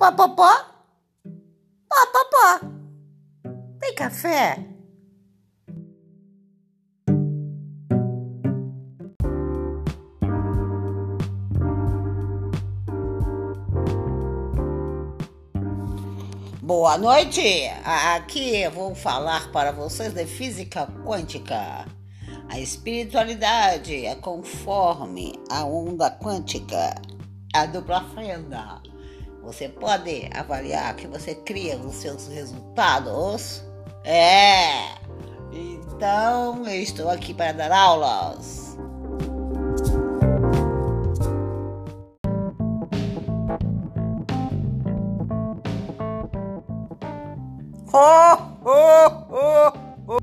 Popopó? Popopó. Tem café? Boa noite! Aqui eu vou falar para vocês de física quântica. A espiritualidade é conforme a onda quântica, a dupla fenda. Você pode avaliar que você cria os seus resultados? É! Então, eu estou aqui para dar aulas. Oh, oh, oh, oh.